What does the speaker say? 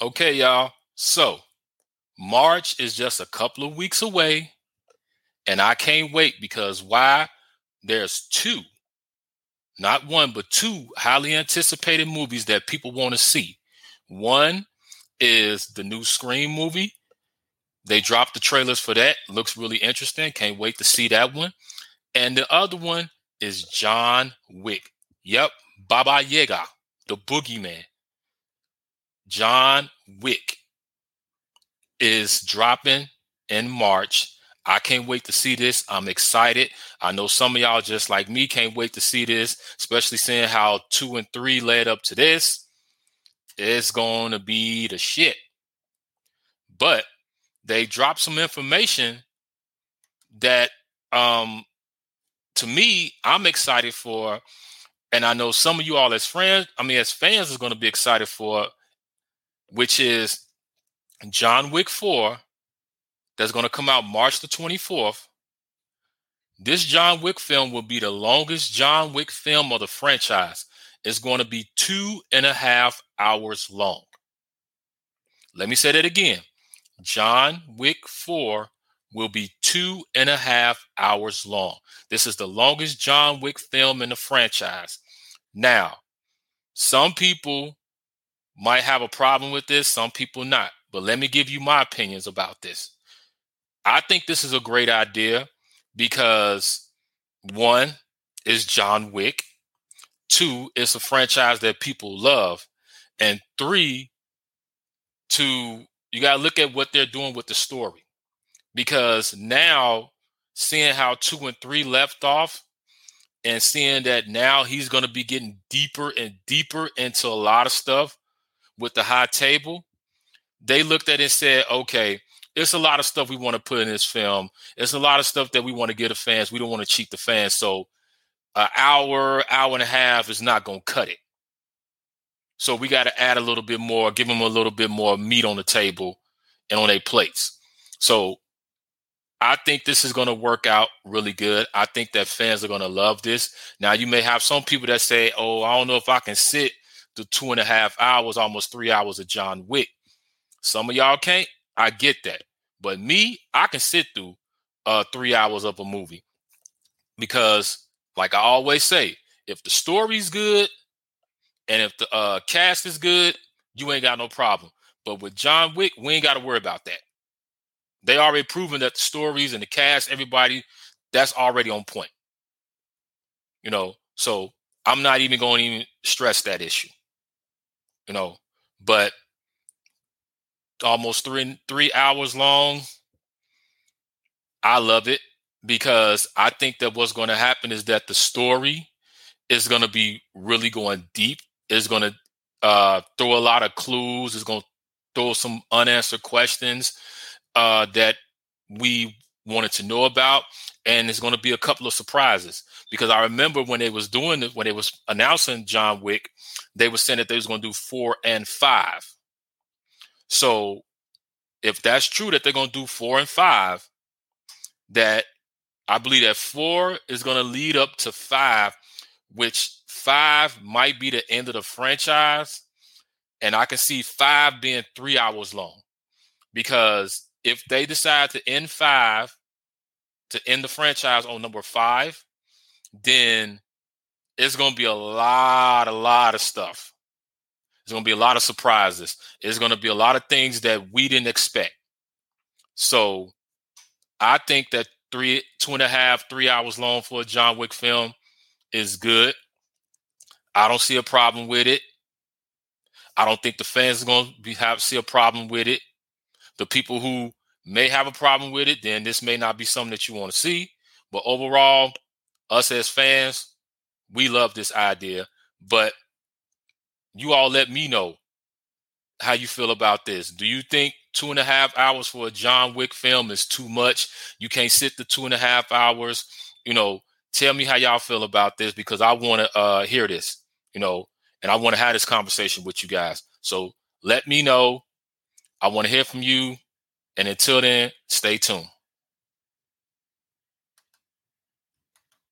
Okay, y'all. So March is just a couple of weeks away, and I can't wait because why? There's two, not one, but two highly anticipated movies that people want to see. One is the new Scream movie. They dropped the trailers for that. Looks really interesting. Can't wait to see that one. And the other one is John Wick. Yep, Baba Yaga, the boogeyman. John Wick is dropping in March. I can't wait to see this. I'm excited. I know some of y'all just like me can't wait to see this, especially seeing how two and three led up to this. It's going to be the shit. But they dropped some information that um to me I'm excited for and I know some of you all as friends, I mean as fans is going to be excited for which is John Wick 4 that's going to come out March the 24th. This John Wick film will be the longest John Wick film of the franchise. It's going to be two and a half hours long. Let me say that again. John Wick 4 will be two and a half hours long. This is the longest John Wick film in the franchise. Now, some people might have a problem with this, some people not. But let me give you my opinions about this. I think this is a great idea because one is John Wick, two, it's a franchise that people love, and three, to you got to look at what they're doing with the story because now seeing how two and three left off and seeing that now he's going to be getting deeper and deeper into a lot of stuff with the high table they looked at it and said, okay, it's a lot of stuff we want to put in this film. It's a lot of stuff that we want to give the fans. We don't want to cheat the fans. So an hour, hour and a half is not going to cut it. So we got to add a little bit more, give them a little bit more meat on the table and on their plates. So I think this is going to work out really good. I think that fans are going to love this. Now, you may have some people that say, oh, I don't know if I can sit the two and a half hours, almost three hours of John Wick. Some of y'all can't. I get that. But me, I can sit through uh three hours of a movie because, like I always say, if the story's good and if the uh, cast is good, you ain't got no problem. But with John Wick, we ain't got to worry about that. They already proven that the stories and the cast, everybody, that's already on point. You know, so I'm not even going to even stress that issue. You know, but almost three three hours long. I love it because I think that what's going to happen is that the story is going to be really going deep. Is going to uh, throw a lot of clues. Is going to throw some unanswered questions uh, that we wanted to know about, and it's going to be a couple of surprises. Because I remember when they was doing it, when they was announcing John Wick, they were saying that they was going to do four and five so if that's true that they're going to do four and five, that I believe that four is going to lead up to five, which five might be the end of the franchise. And I can see five being three hours long because if they decide to end five, to end the franchise on number five, then it's going to be a lot, a lot of stuff. It's going to be a lot of surprises. It's going to be a lot of things that we didn't expect. So I think that three, two and a half, three hours long for a John Wick film is good. I don't see a problem with it. I don't think the fans are going to be, have see a problem with it. The people who may have a problem with it, then this may not be something that you want to see. But overall, us as fans, we love this idea. But you all let me know how you feel about this. Do you think two and a half hours for a John Wick film is too much? You can't sit the two and a half hours. You know, tell me how y'all feel about this because I want to uh, hear this. You know, and I want to have this conversation with you guys. So let me know. I want to hear from you. And until then, stay tuned.